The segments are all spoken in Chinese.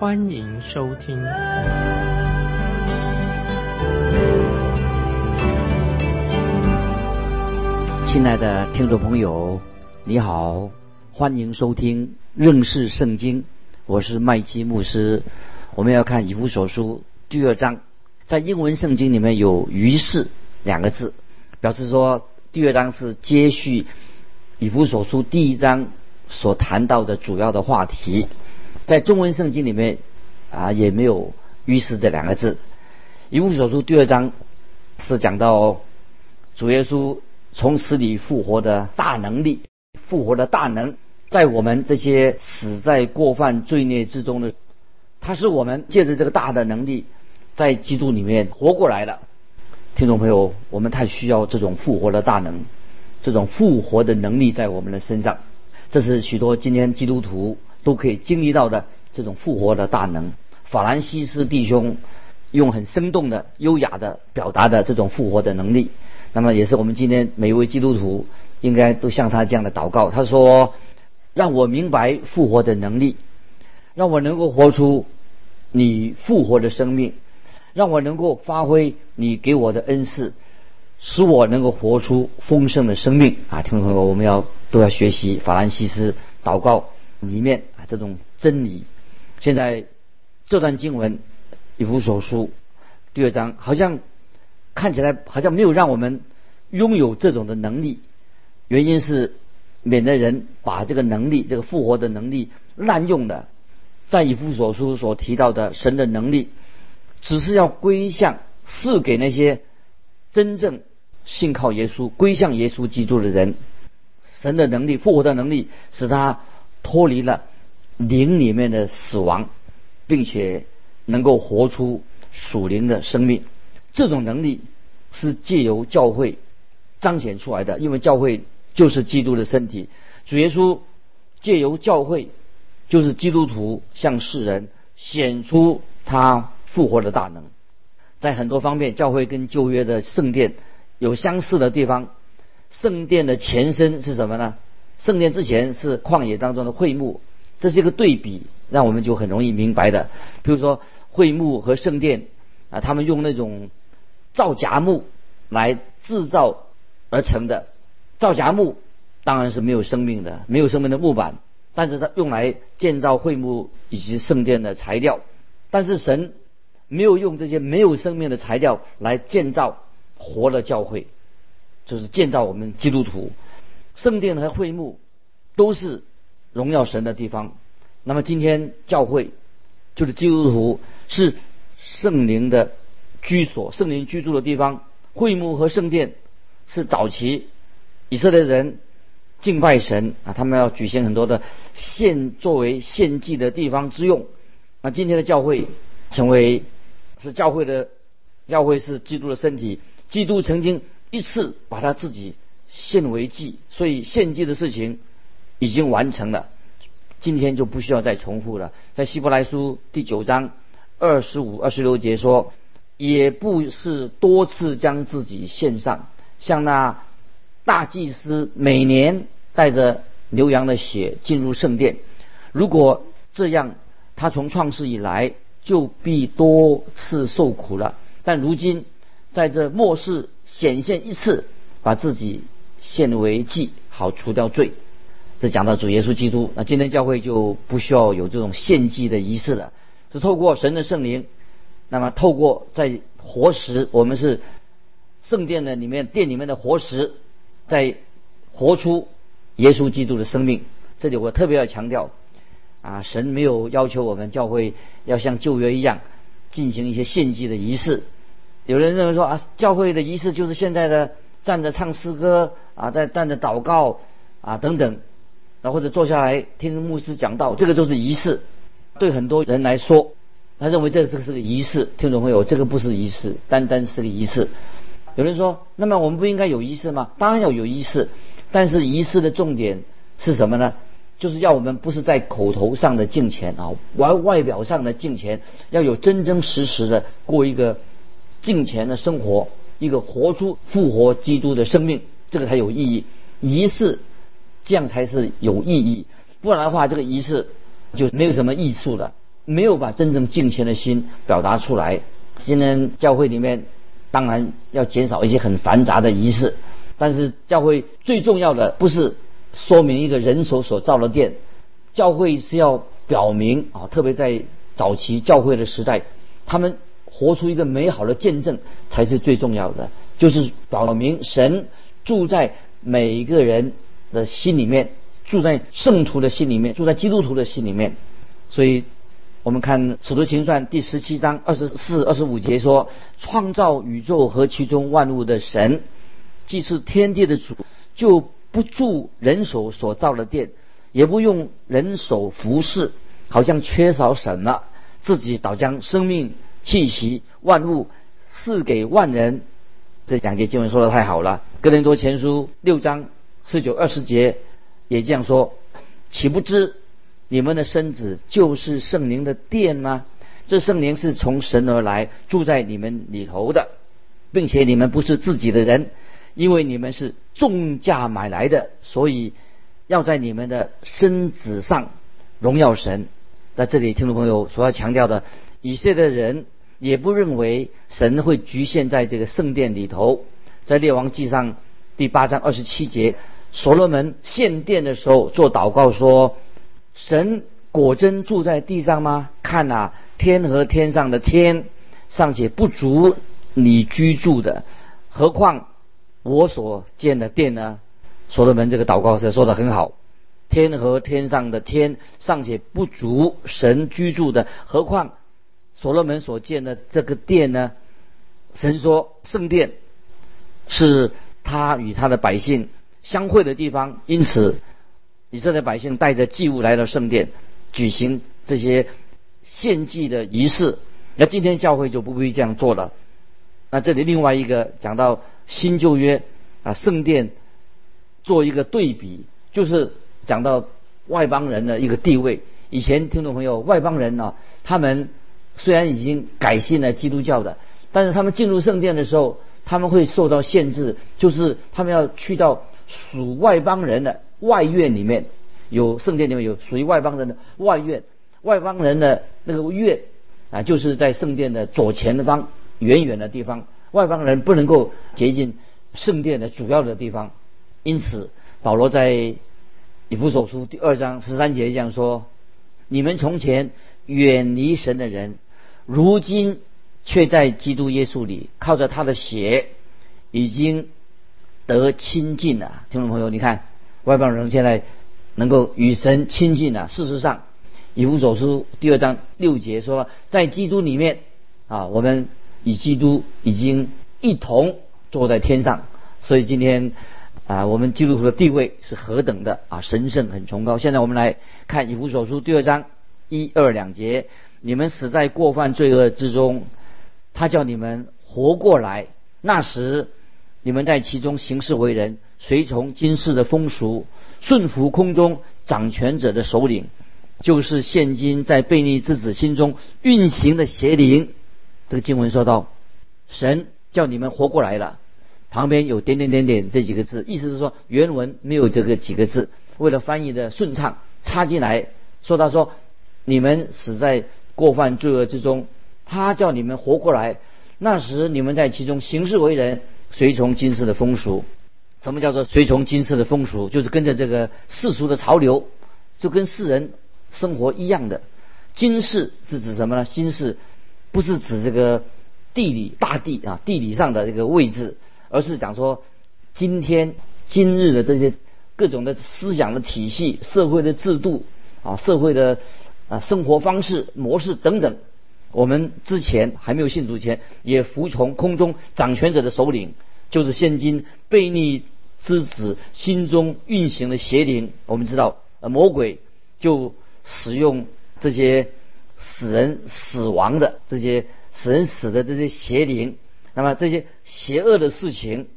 欢迎收听。亲爱的听众朋友，你好，欢迎收听认识圣经。我是麦基牧师。我们要看以弗所书第二章，在英文圣经里面有“于是”两个字，表示说第二章是接续以弗所书第一章所谈到的主要的话题。在中文圣经里面啊，也没有“于是”这两个字。以弗所书第二章是讲到主耶稣。从死里复活的大能力，复活的大能，在我们这些死在过犯罪孽之中的，他是我们借着这个大的能力，在基督里面活过来了。听众朋友，我们太需要这种复活的大能，这种复活的能力在我们的身上，这是许多今天基督徒都可以经历到的这种复活的大能。法兰西斯弟兄用很生动的、优雅的表达的这种复活的能力。那么也是我们今天每一位基督徒应该都像他这样的祷告。他说：“让我明白复活的能力，让我能够活出你复活的生命，让我能够发挥你给我的恩赐，使我能够活出丰盛的生命。”啊，听众朋友，我们要都要学习法兰西斯祷告里面啊这种真理。现在这段经文以弗所书第二章好像。看起来好像没有让我们拥有这种的能力，原因是免得人把这个能力、这个复活的能力滥用的。在以弗所书所提到的神的能力，只是要归向赐给那些真正信靠耶稣、归向耶稣基督的人。神的能力、复活的能力，使他脱离了灵里面的死亡，并且能够活出属灵的生命。这种能力是借由教会彰显出来的，因为教会就是基督的身体。主耶稣借由教会，就是基督徒向世人显出他复活的大能。在很多方面，教会跟旧约的圣殿有相似的地方。圣殿的前身是什么呢？圣殿之前是旷野当中的会幕，这是一个对比，让我们就很容易明白的。比如说会幕和圣殿啊，他们用那种。造荚木来制造而成的造荚木当然是没有生命的，没有生命的木板，但是它用来建造会幕以及圣殿的材料。但是神没有用这些没有生命的材料来建造活的教会，就是建造我们基督徒。圣殿和会幕都是荣耀神的地方。那么今天教会就是基督徒是圣灵的。居所，圣灵居住的地方，会幕和圣殿是早期以色列人敬拜神啊，他们要举行很多的献作为献祭的地方之用。那今天的教会成为是教会的教会是基督的身体，基督曾经一次把他自己献为祭，所以献祭的事情已经完成了，今天就不需要再重复了。在希伯来书第九章二十五、二十六节说。也不是多次将自己献上，像那大祭司每年带着牛羊的血进入圣殿。如果这样，他从创世以来就必多次受苦了。但如今在这末世显现一次，把自己献为祭，好除掉罪。这讲到主耶稣基督，那今天教会就不需要有这种献祭的仪式了，是透过神的圣灵。那么，透过在活石，我们是圣殿的里面殿里面的活石，在活出耶稣基督的生命。这里我特别要强调，啊，神没有要求我们教会要像旧约一样进行一些献祭的仪式。有人认为说啊，教会的仪式就是现在的站着唱诗歌啊，在站着祷告啊等等，啊或者坐下来听牧师讲道，这个就是仪式。对很多人来说。他认为这个是个仪式。听众朋友，这个不是仪式，单单是个仪式。有人说，那么我们不应该有仪式吗？当然要有仪式，但是仪式的重点是什么呢？就是要我们不是在口头上的敬虔啊，外外表上的敬虔，要有真真实实的过一个敬虔的生活，一个活出复活基督的生命，这个才有意义。仪式这样才是有意义，不然的话，这个仪式就没有什么益处了，没有把真正敬虔的心表达出来。今天教会里面当然要减少一些很繁杂的仪式，但是教会最重要的不是。说明一个人手所造的殿，教会是要表明啊，特别在早期教会的时代，他们活出一个美好的见证才是最重要的，就是表明神住在每一个人的心里面，住在圣徒的心里面，住在基督徒的心里面。所以，我们看《使徒行传》第十七章二十四、二十五节说：“创造宇宙和其中万物的神，既是天地的主，就。”不住人手所造的殿，也不用人手服侍，好像缺少什么，自己倒将生命气息万物赐给万人。这两节经文说的太好了，《哥林多前书》六章十九二十节也这样说：岂不知你们的身子就是圣灵的殿吗？这圣灵是从神而来，住在你们里头的，并且你们不是自己的人。因为你们是重价买来的，所以要在你们的身子上荣耀神。在这里，听众朋友所要强调的，以色列人也不认为神会局限在这个圣殿里头。在列王记上第八章二十七节，所罗门献殿的时候做祷告说：“神果真住在地上吗？看呐，天和天上的天尚且不足你居住的，何况？”我所建的殿呢，所罗门这个祷告是说的很好。天和天上的天尚且不足神居住的，何况所罗门所建的这个殿呢？神说圣殿是他与他的百姓相会的地方，因此以色列百姓带着祭物来到圣殿，举行这些献祭的仪式。那今天教会就不必这样做了。那这里另外一个讲到。新旧约啊，圣殿做一个对比，就是讲到外邦人的一个地位。以前听众朋友，外邦人呢，他们虽然已经改信了基督教的，但是他们进入圣殿的时候，他们会受到限制，就是他们要去到属外邦人的外院里面，有圣殿里面有属于外邦人的外院，外邦人的那个院啊，就是在圣殿的左前方远远的地方。外邦人不能够接近圣殿的主要的地方，因此保罗在以弗所书第二章十三节这样说：“你们从前远离神的人，如今却在基督耶稣里靠着他的血已经得亲近了。”听众朋友，你看外邦人现在能够与神亲近了。事实上，以弗所书第二章六节说，在基督里面啊，我们。与基督已经一同坐在天上，所以今天啊，我们基督徒的地位是何等的啊神圣很崇高。现在我们来看以弗所书第二章一二两节：你们死在过犯罪恶之中，他叫你们活过来。那时你们在其中行事为人，随从今世的风俗，顺服空中掌权者的首领，就是现今在悖逆之子心中运行的邪灵。这个经文说到，神叫你们活过来了，旁边有点点点点这几个字，意思是说原文没有这个几个字，为了翻译的顺畅，插进来说他说你们死在过犯罪恶之中，他叫你们活过来，那时你们在其中行事为人，随从今世的风俗。什么叫做随从今世的风俗？就是跟着这个世俗的潮流，就跟世人生活一样的。今世是指什么呢？今世。不是指这个地理大地啊，地理上的这个位置，而是讲说今天今日的这些各种的思想的体系、社会的制度啊、社会的啊生活方式模式等等。我们之前还没有信主前，也服从空中掌权者的首领，就是现今悖逆之子心中运行的邪灵。我们知道，呃，魔鬼就使用这些。使人死亡的这些使人死的这些邪灵，那么这些邪恶的事情，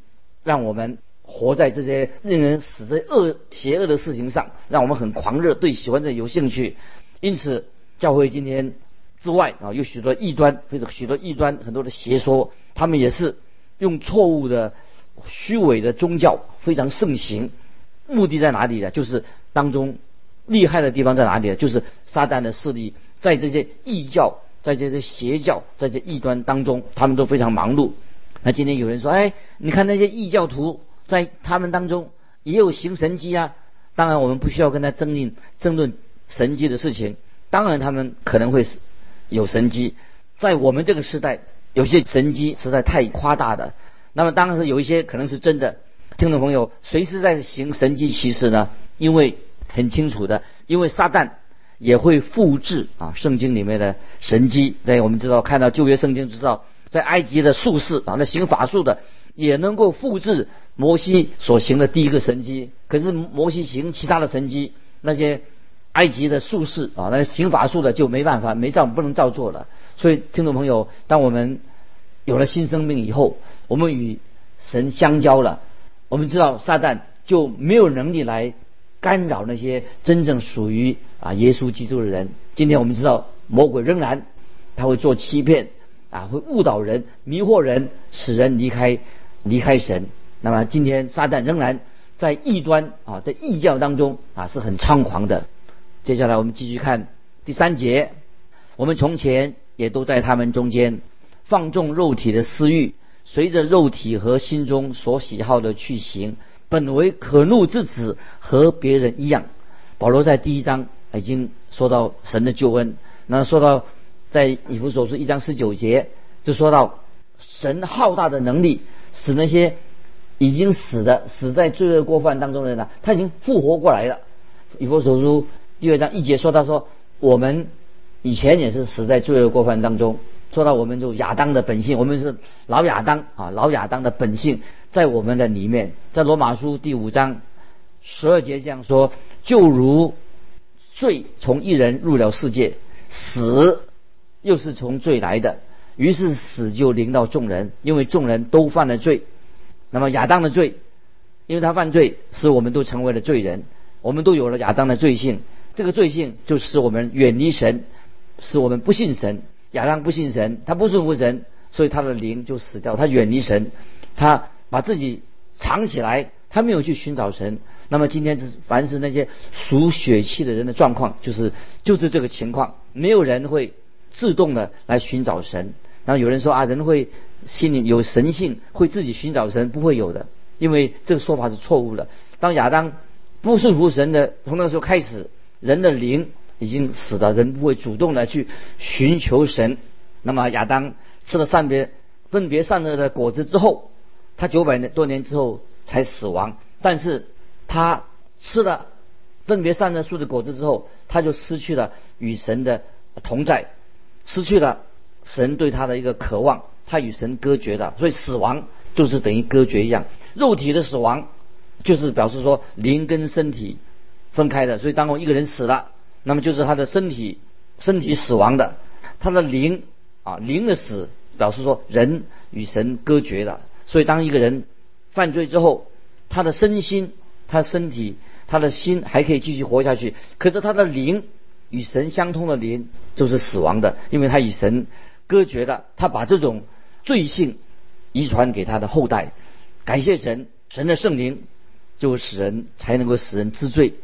让我们活在这些令人死在恶邪恶的事情上，让我们很狂热，对喜欢这有兴趣。因此，教会今天之外啊，有许多异端，或者许多异端，很多的邪说，他们也是用错误的、虚伪的宗教非常盛行。目的在哪里呢？就是当中厉害的地方在哪里呢？就是撒旦的势力在这些异教、在这些邪教、在这异端当中，他们都非常忙碌。那今天有人说：“哎，你看那些异教徒在他们当中也有行神迹啊。”当然，我们不需要跟他争论争论神迹的事情。当然，他们可能会是有神迹，在我们这个时代，有些神迹实在太夸大的。那么，当然是有一些可能是真的。听众朋友，谁是在行神迹奇事呢？因为很清楚的，因为撒旦也会复制啊圣经里面的神迹。在我们知道看到旧约圣经知道，在埃及的术士啊，那行法术的也能够复制摩西所行的第一个神迹。可是摩西行其他的神迹，那些埃及的术士啊，那行法术的就没办法，没照不能照做了。所以听众朋友，当我们有了新生命以后，我们与神相交了。我们知道撒旦就没有能力来干扰那些真正属于啊耶稣基督的人。今天我们知道魔鬼仍然他会做欺骗啊，会误导人、迷惑人，使人离开离开神。那么今天撒旦仍然在异端啊，在异教当中啊是很猖狂的。接下来我们继续看第三节，我们从前也都在他们中间放纵肉体的私欲。随着肉体和心中所喜好的去行，本为可怒之子，和别人一样。保罗在第一章已经说到神的救恩，那说到在以弗所书一章十九节就说到神浩大的能力，使那些已经死的死在罪恶过犯当中的人呢，他已经复活过来了。以弗所书第二章一节说他说我们以前也是死在罪恶过犯当中。说到我们就亚当的本性，我们是老亚当啊，老亚当的本性在我们的里面，在罗马书第五章十二节这样说：就如罪从一人入了世界，死又是从罪来的，于是死就临到众人，因为众人都犯了罪。那么亚当的罪，因为他犯罪，使我们都成为了罪人，我们都有了亚当的罪性。这个罪性就使我们远离神，使我们不信神。亚当不信神，他不顺服神，所以他的灵就死掉。他远离神，他把自己藏起来，他没有去寻找神。那么今天是凡是那些属血气的人的状况，就是就是这个情况，没有人会自动的来寻找神。然后有人说啊，人会心里有神性，会自己寻找神，不会有的，因为这个说法是错误的。当亚当不顺服神的，从那时候开始，人的灵。已经死了人不会主动的去寻求神。那么亚当吃了善别分别善恶的果子之后，他九百年多年之后才死亡。但是他吃了分别善恶树的果子之后，他就失去了与神的同在，失去了神对他的一个渴望，他与神隔绝了。所以死亡就是等于隔绝一样。肉体的死亡就是表示说灵跟身体分开的。所以当我一个人死了。那么就是他的身体，身体死亡的，他的灵啊，灵的死表示说人与神隔绝了。所以当一个人犯罪之后，他的身心、他身体、他的心还可以继续活下去，可是他的灵与神相通的灵就是死亡的，因为他与神隔绝了，他把这种罪性遗传给他的后代。感谢神，神的圣灵就使人才能够使人知罪。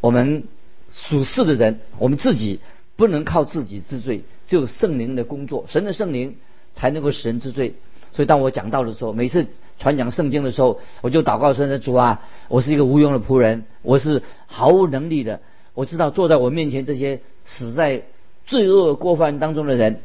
我们。属世的人，我们自己不能靠自己治罪，只有圣灵的工作，神的圣灵才能够使人治罪。所以当我讲到的时候，每次传讲圣经的时候，我就祷告神的主啊，我是一个无用的仆人，我是毫无能力的。我知道坐在我面前这些死在罪恶过犯当中的人，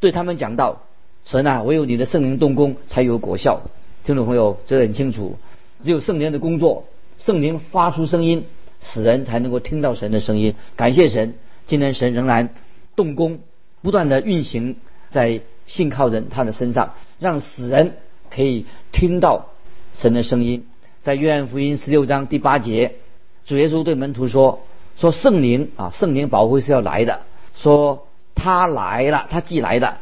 对他们讲到神啊，唯有你的圣灵动工才有果效。听众朋友，这很清楚，只有圣灵的工作，圣灵发出声音。死人才能够听到神的声音，感谢神。今天神仍然动工，不断的运行在信靠人他的身上，让死人可以听到神的声音。在约翰福音十六章第八节，主耶稣对门徒说：“说圣灵啊，圣灵保护是要来的。说他来了，他既来了，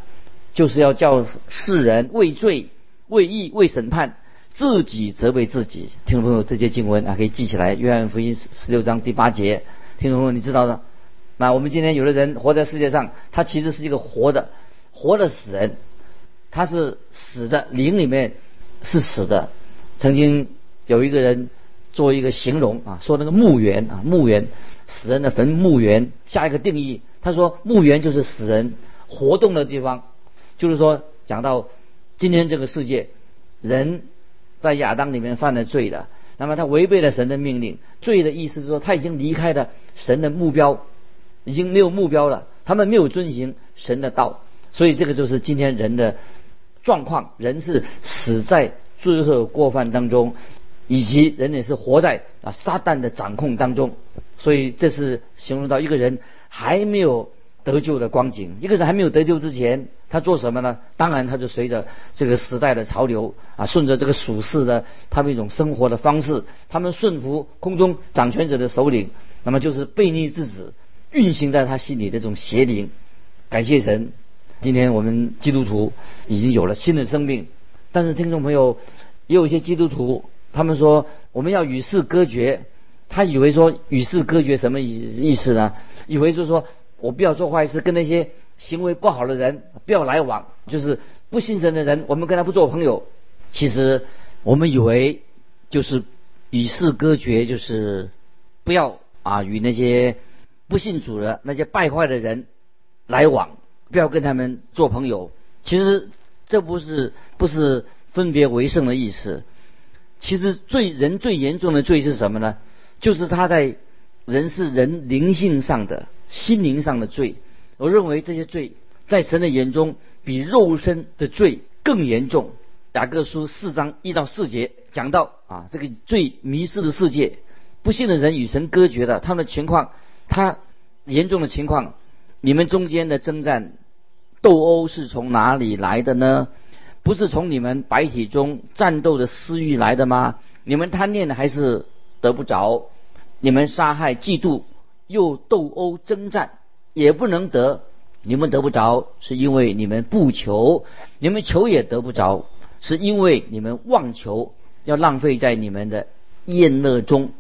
就是要叫世人为罪、为义、为审判，自己责备自己。听众朋友，这些经文啊，可以记起来。约翰福音十六章第八节，听众朋友，你知道的。那我们今天有的人活在世界上，他其实是一个活的、活的死人，他是死的，灵里面是死的。曾经有一个人做一个形容啊，说那个墓园啊，墓园死人的坟墓园，下一个定义，他说墓园就是死人活动的地方，就是说讲到今天这个世界，人在亚当里面犯了罪的，那么他违背了神的命令，罪的意思是说他已经离开了神的目标。已经没有目标了，他们没有遵行神的道，所以这个就是今天人的状况。人是死在罪恶过犯当中，以及人也是活在啊撒旦的掌控当中。所以这是形容到一个人还没有得救的光景。一个人还没有得救之前，他做什么呢？当然他就随着这个时代的潮流啊，顺着这个属世的他们一种生活的方式，他们顺服空中掌权者的首领，那么就是悖逆之子。运行在他心里的这种邪灵，感谢神，今天我们基督徒已经有了新的生命。但是听众朋友，也有一些基督徒，他们说我们要与世隔绝。他以为说与世隔绝什么意意思呢？以为就是说我不要做坏事，跟那些行为不好的人不要来往，就是不信神的人，我们跟他不做朋友。其实我们以为就是与世隔绝，就是不要啊与那些。不信主的那些败坏的人来往，不要跟他们做朋友。其实这不是不是分别为圣的意思。其实最人最严重的罪是什么呢？就是他在人是人灵性上的心灵上的罪。我认为这些罪在神的眼中比肉身的罪更严重。雅各书四章一到四节讲到啊，这个最迷失的世界，不信的人与神隔绝的他们的情况。他严重的情况，你们中间的征战斗殴是从哪里来的呢？不是从你们白体中战斗的私欲来的吗？你们贪念的还是得不着？你们杀害、嫉妒，又斗殴征战，也不能得。你们得不着，是因为你们不求；你们求也得不着，是因为你们妄求，要浪费在你们的宴乐中。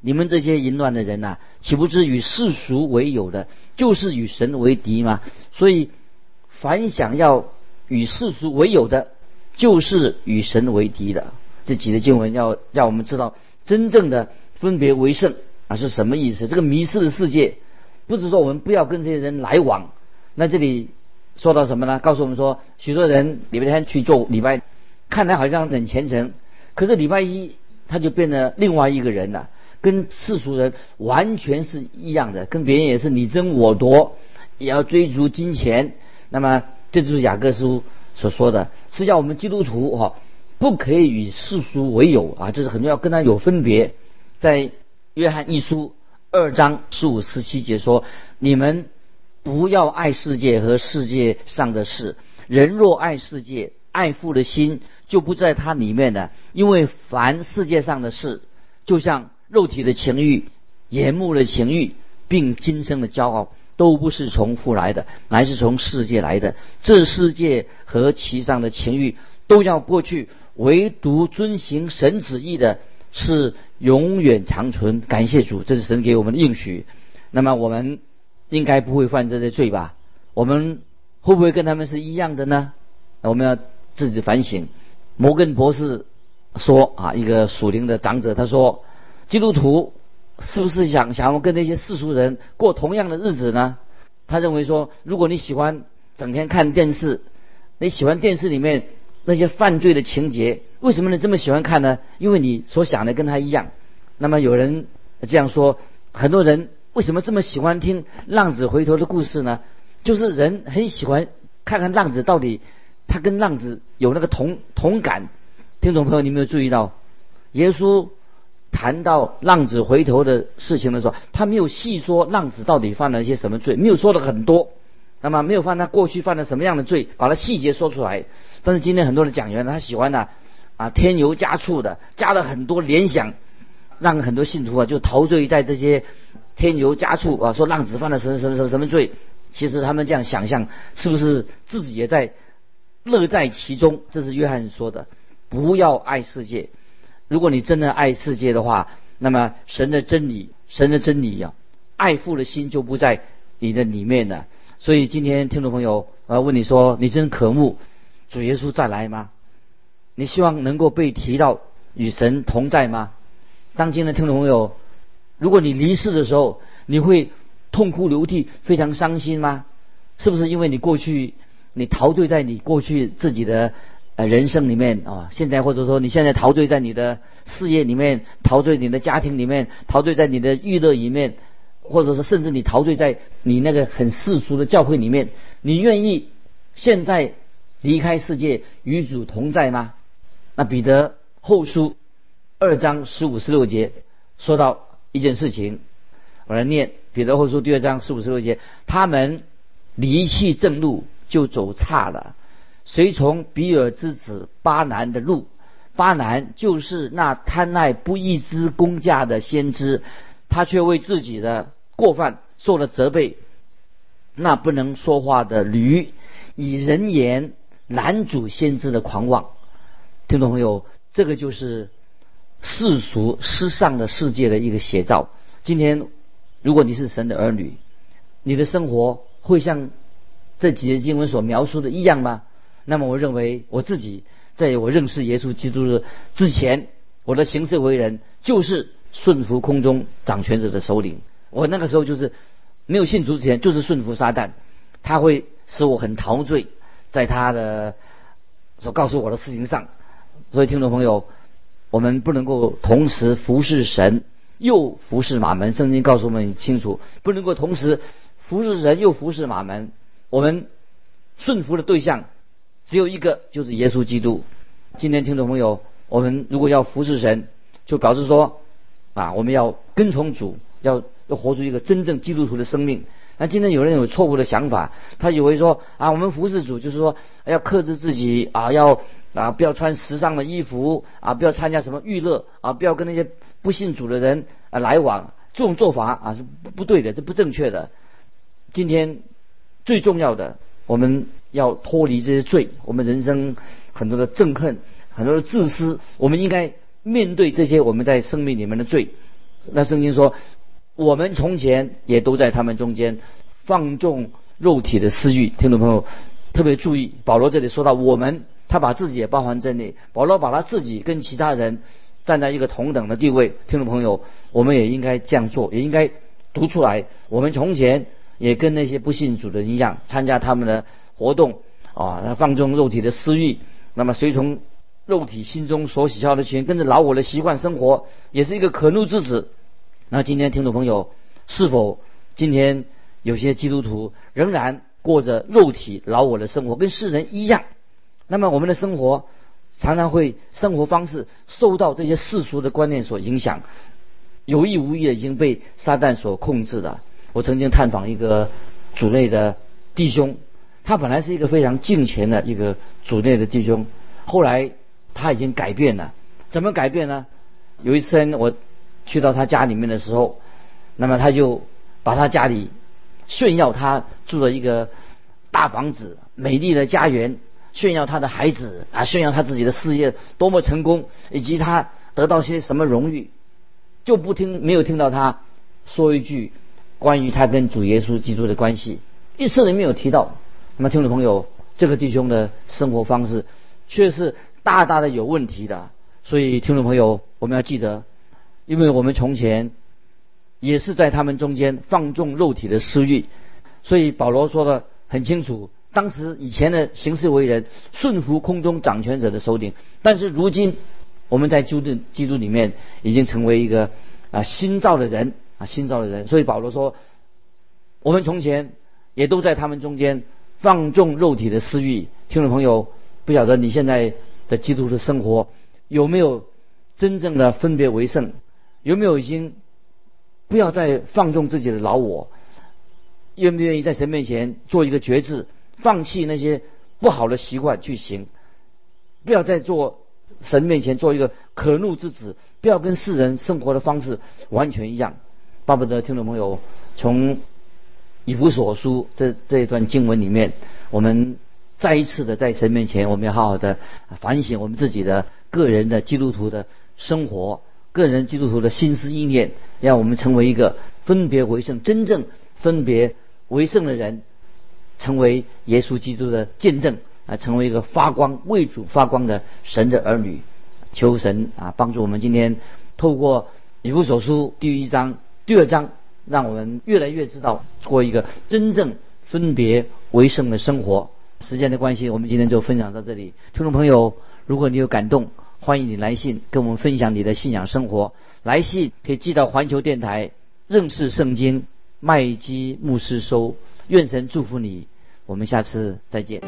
你们这些淫乱的人呐，岂不知与世俗为友的，就是与神为敌吗？所以，凡想要与世俗为友的，就是与神为敌的。这几个经文要让我们知道，真正的分别为圣啊是什么意思？这个迷失的世界，不是说我们不要跟这些人来往。那这里说到什么呢？告诉我们说，许多人礼拜天去做礼拜，看来好像很虔诚，可是礼拜一他就变成另外一个人了。跟世俗人完全是一样的，跟别人也是你争我夺，也要追逐金钱。那么这就是雅各书所说的，是叫我们基督徒哈，不可以与世俗为友啊，这是很多要跟他有分别。在约翰一书二章十五十七节说：你们不要爱世界和世界上的事。人若爱世界，爱父的心就不在他里面的，因为凡世界上的事，就像。肉体的情欲、眼目的情欲，并今生的骄傲，都不是从父来的，乃是从世界来的。这世界和其上的情欲都要过去，唯独遵行神旨意的，是永远长存。感谢主，这是神给我们的应许。那么我们应该不会犯这些罪吧？我们会不会跟他们是一样的呢？我们要自己反省。摩根博士说啊，一个属灵的长者，他说。基督徒是不是想想要跟那些世俗人过同样的日子呢？他认为说，如果你喜欢整天看电视，你喜欢电视里面那些犯罪的情节，为什么你这么喜欢看呢？因为你所想的跟他一样。那么有人这样说，很多人为什么这么喜欢听浪子回头的故事呢？就是人很喜欢看看浪子到底他跟浪子有那个同同感。听众朋友，你有没有注意到耶稣？谈到浪子回头的事情的时候，他没有细说浪子到底犯了一些什么罪，没有说的很多。那么没有犯他过去犯了什么样的罪，把他细节说出来。但是今天很多的讲员他喜欢呢啊添油加醋的，加了很多联想，让很多信徒啊就陶醉在这些添油加醋啊，说浪子犯了什么什么什么什么罪。其实他们这样想象，是不是自己也在乐在其中？这是约翰说的。不要爱世界。如果你真的爱世界的话，那么神的真理，神的真理呀，爱父的心就不在你的里面了。所以今天听众朋友，我要问你说：你真渴慕主耶稣再来吗？你希望能够被提到与神同在吗？当今的听众朋友，如果你离世的时候，你会痛哭流涕、非常伤心吗？是不是因为你过去你陶醉在你过去自己的？呃，人生里面啊，现在或者说你现在陶醉在你的事业里面，陶醉你的家庭里面，陶醉在你的娱乐里面，或者是甚至你陶醉在你那个很世俗的教会里面，你愿意现在离开世界与主同在吗？那彼得后书二章十五十六节说到一件事情，我来念彼得后书第二章十五十六节，他们离弃正路就走差了。随从比尔之子巴南的路，巴南就是那贪爱不义之公价的先知，他却为自己的过犯受了责备。那不能说话的驴，以人言男主先知的狂妄。听众朋友，这个就是世俗世上的世界的一个写照。今天，如果你是神的儿女，你的生活会像这几节经文所描述的一样吗？那么我认为我自己在我认识耶稣基督的之前，我的行事为人就是顺服空中掌权者的首领。我那个时候就是没有信主之前，就是顺服撒旦，他会使我很陶醉在他的所告诉我的事情上。所以听众朋友，我们不能够同时服侍神又服侍马门。圣经告诉我们清楚，不能够同时服侍神又服侍马门。我们顺服的对象。只有一个，就是耶稣基督。今天听众朋友，我们如果要服侍神，就表示说，啊，我们要跟从主，要要活出一个真正基督徒的生命。那今天有人有错误的想法，他以为说，啊，我们服侍主就是说要克制自己啊，要啊不要穿时尚的衣服啊，不要参加什么娱乐啊，不要跟那些不信主的人啊来往。这种做法啊是不不对的，这不正确的。今天最重要的，我们。要脱离这些罪，我们人生很多的憎恨，很多的自私，我们应该面对这些我们在生命里面的罪。那圣经说，我们从前也都在他们中间放纵肉体的私欲。听众朋友特别注意，保罗这里说到我们，他把自己也包含在内。保罗把他自己跟其他人站在一个同等的地位。听众朋友，我们也应该这样做，也应该读出来。我们从前也跟那些不信主的人一样，参加他们的。活动啊，那放纵肉体的私欲，那么随从肉体心中所喜好的情，跟着老我的习惯生活，也是一个可怒之子。那今天听众朋友，是否今天有些基督徒仍然过着肉体老我的生活，跟世人一样？那么我们的生活常常会生活方式受到这些世俗的观念所影响，有意无意的已经被撒旦所控制了。我曾经探访一个主内的弟兄。他本来是一个非常敬虔的一个主内的弟兄，后来他已经改变了。怎么改变呢？有一次我去到他家里面的时候，那么他就把他家里炫耀他住的一个大房子、美丽的家园，炫耀他的孩子啊，炫耀他自己的事业多么成功，以及他得到些什么荣誉，就不听没有听到他说一句关于他跟主耶稣基督的关系，一次都没有提到。那么，听众朋友，这个弟兄的生活方式却是大大的有问题的。所以，听众朋友，我们要记得，因为我们从前也是在他们中间放纵肉体的私欲。所以保罗说的很清楚，当时以前的行事为人顺服空中掌权者的首领，但是如今我们在基督基督里面已经成为一个啊新造的人啊新造的人。所以保罗说，我们从前也都在他们中间。放纵肉体的私欲，听众朋友，不晓得你现在的基督徒生活有没有真正的分别为圣？有没有已经不要再放纵自己的老我？愿不愿意在神面前做一个决志，放弃那些不好的习惯去行？不要再做神面前做一个可怒之子，不要跟世人生活的方式完全一样。巴不得听众朋友从以弗所书这这一段经文里面，我们再一次的在神面前，我们要好好的反省我们自己的个人的基督徒的生活，个人基督徒的心思意念，让我们成为一个分别为圣、真正分别为圣的人，成为耶稣基督的见证啊，成为一个发光为主发光的神的儿女。求神啊，帮助我们今天透过以弗所书第一章、第二章。让我们越来越知道过一个真正分别为圣的生活。时间的关系，我们今天就分享到这里。听众朋友，如果你有感动，欢迎你来信跟我们分享你的信仰生活。来信可以寄到环球电台认识圣经麦基牧师收。愿神祝福你，我们下次再见。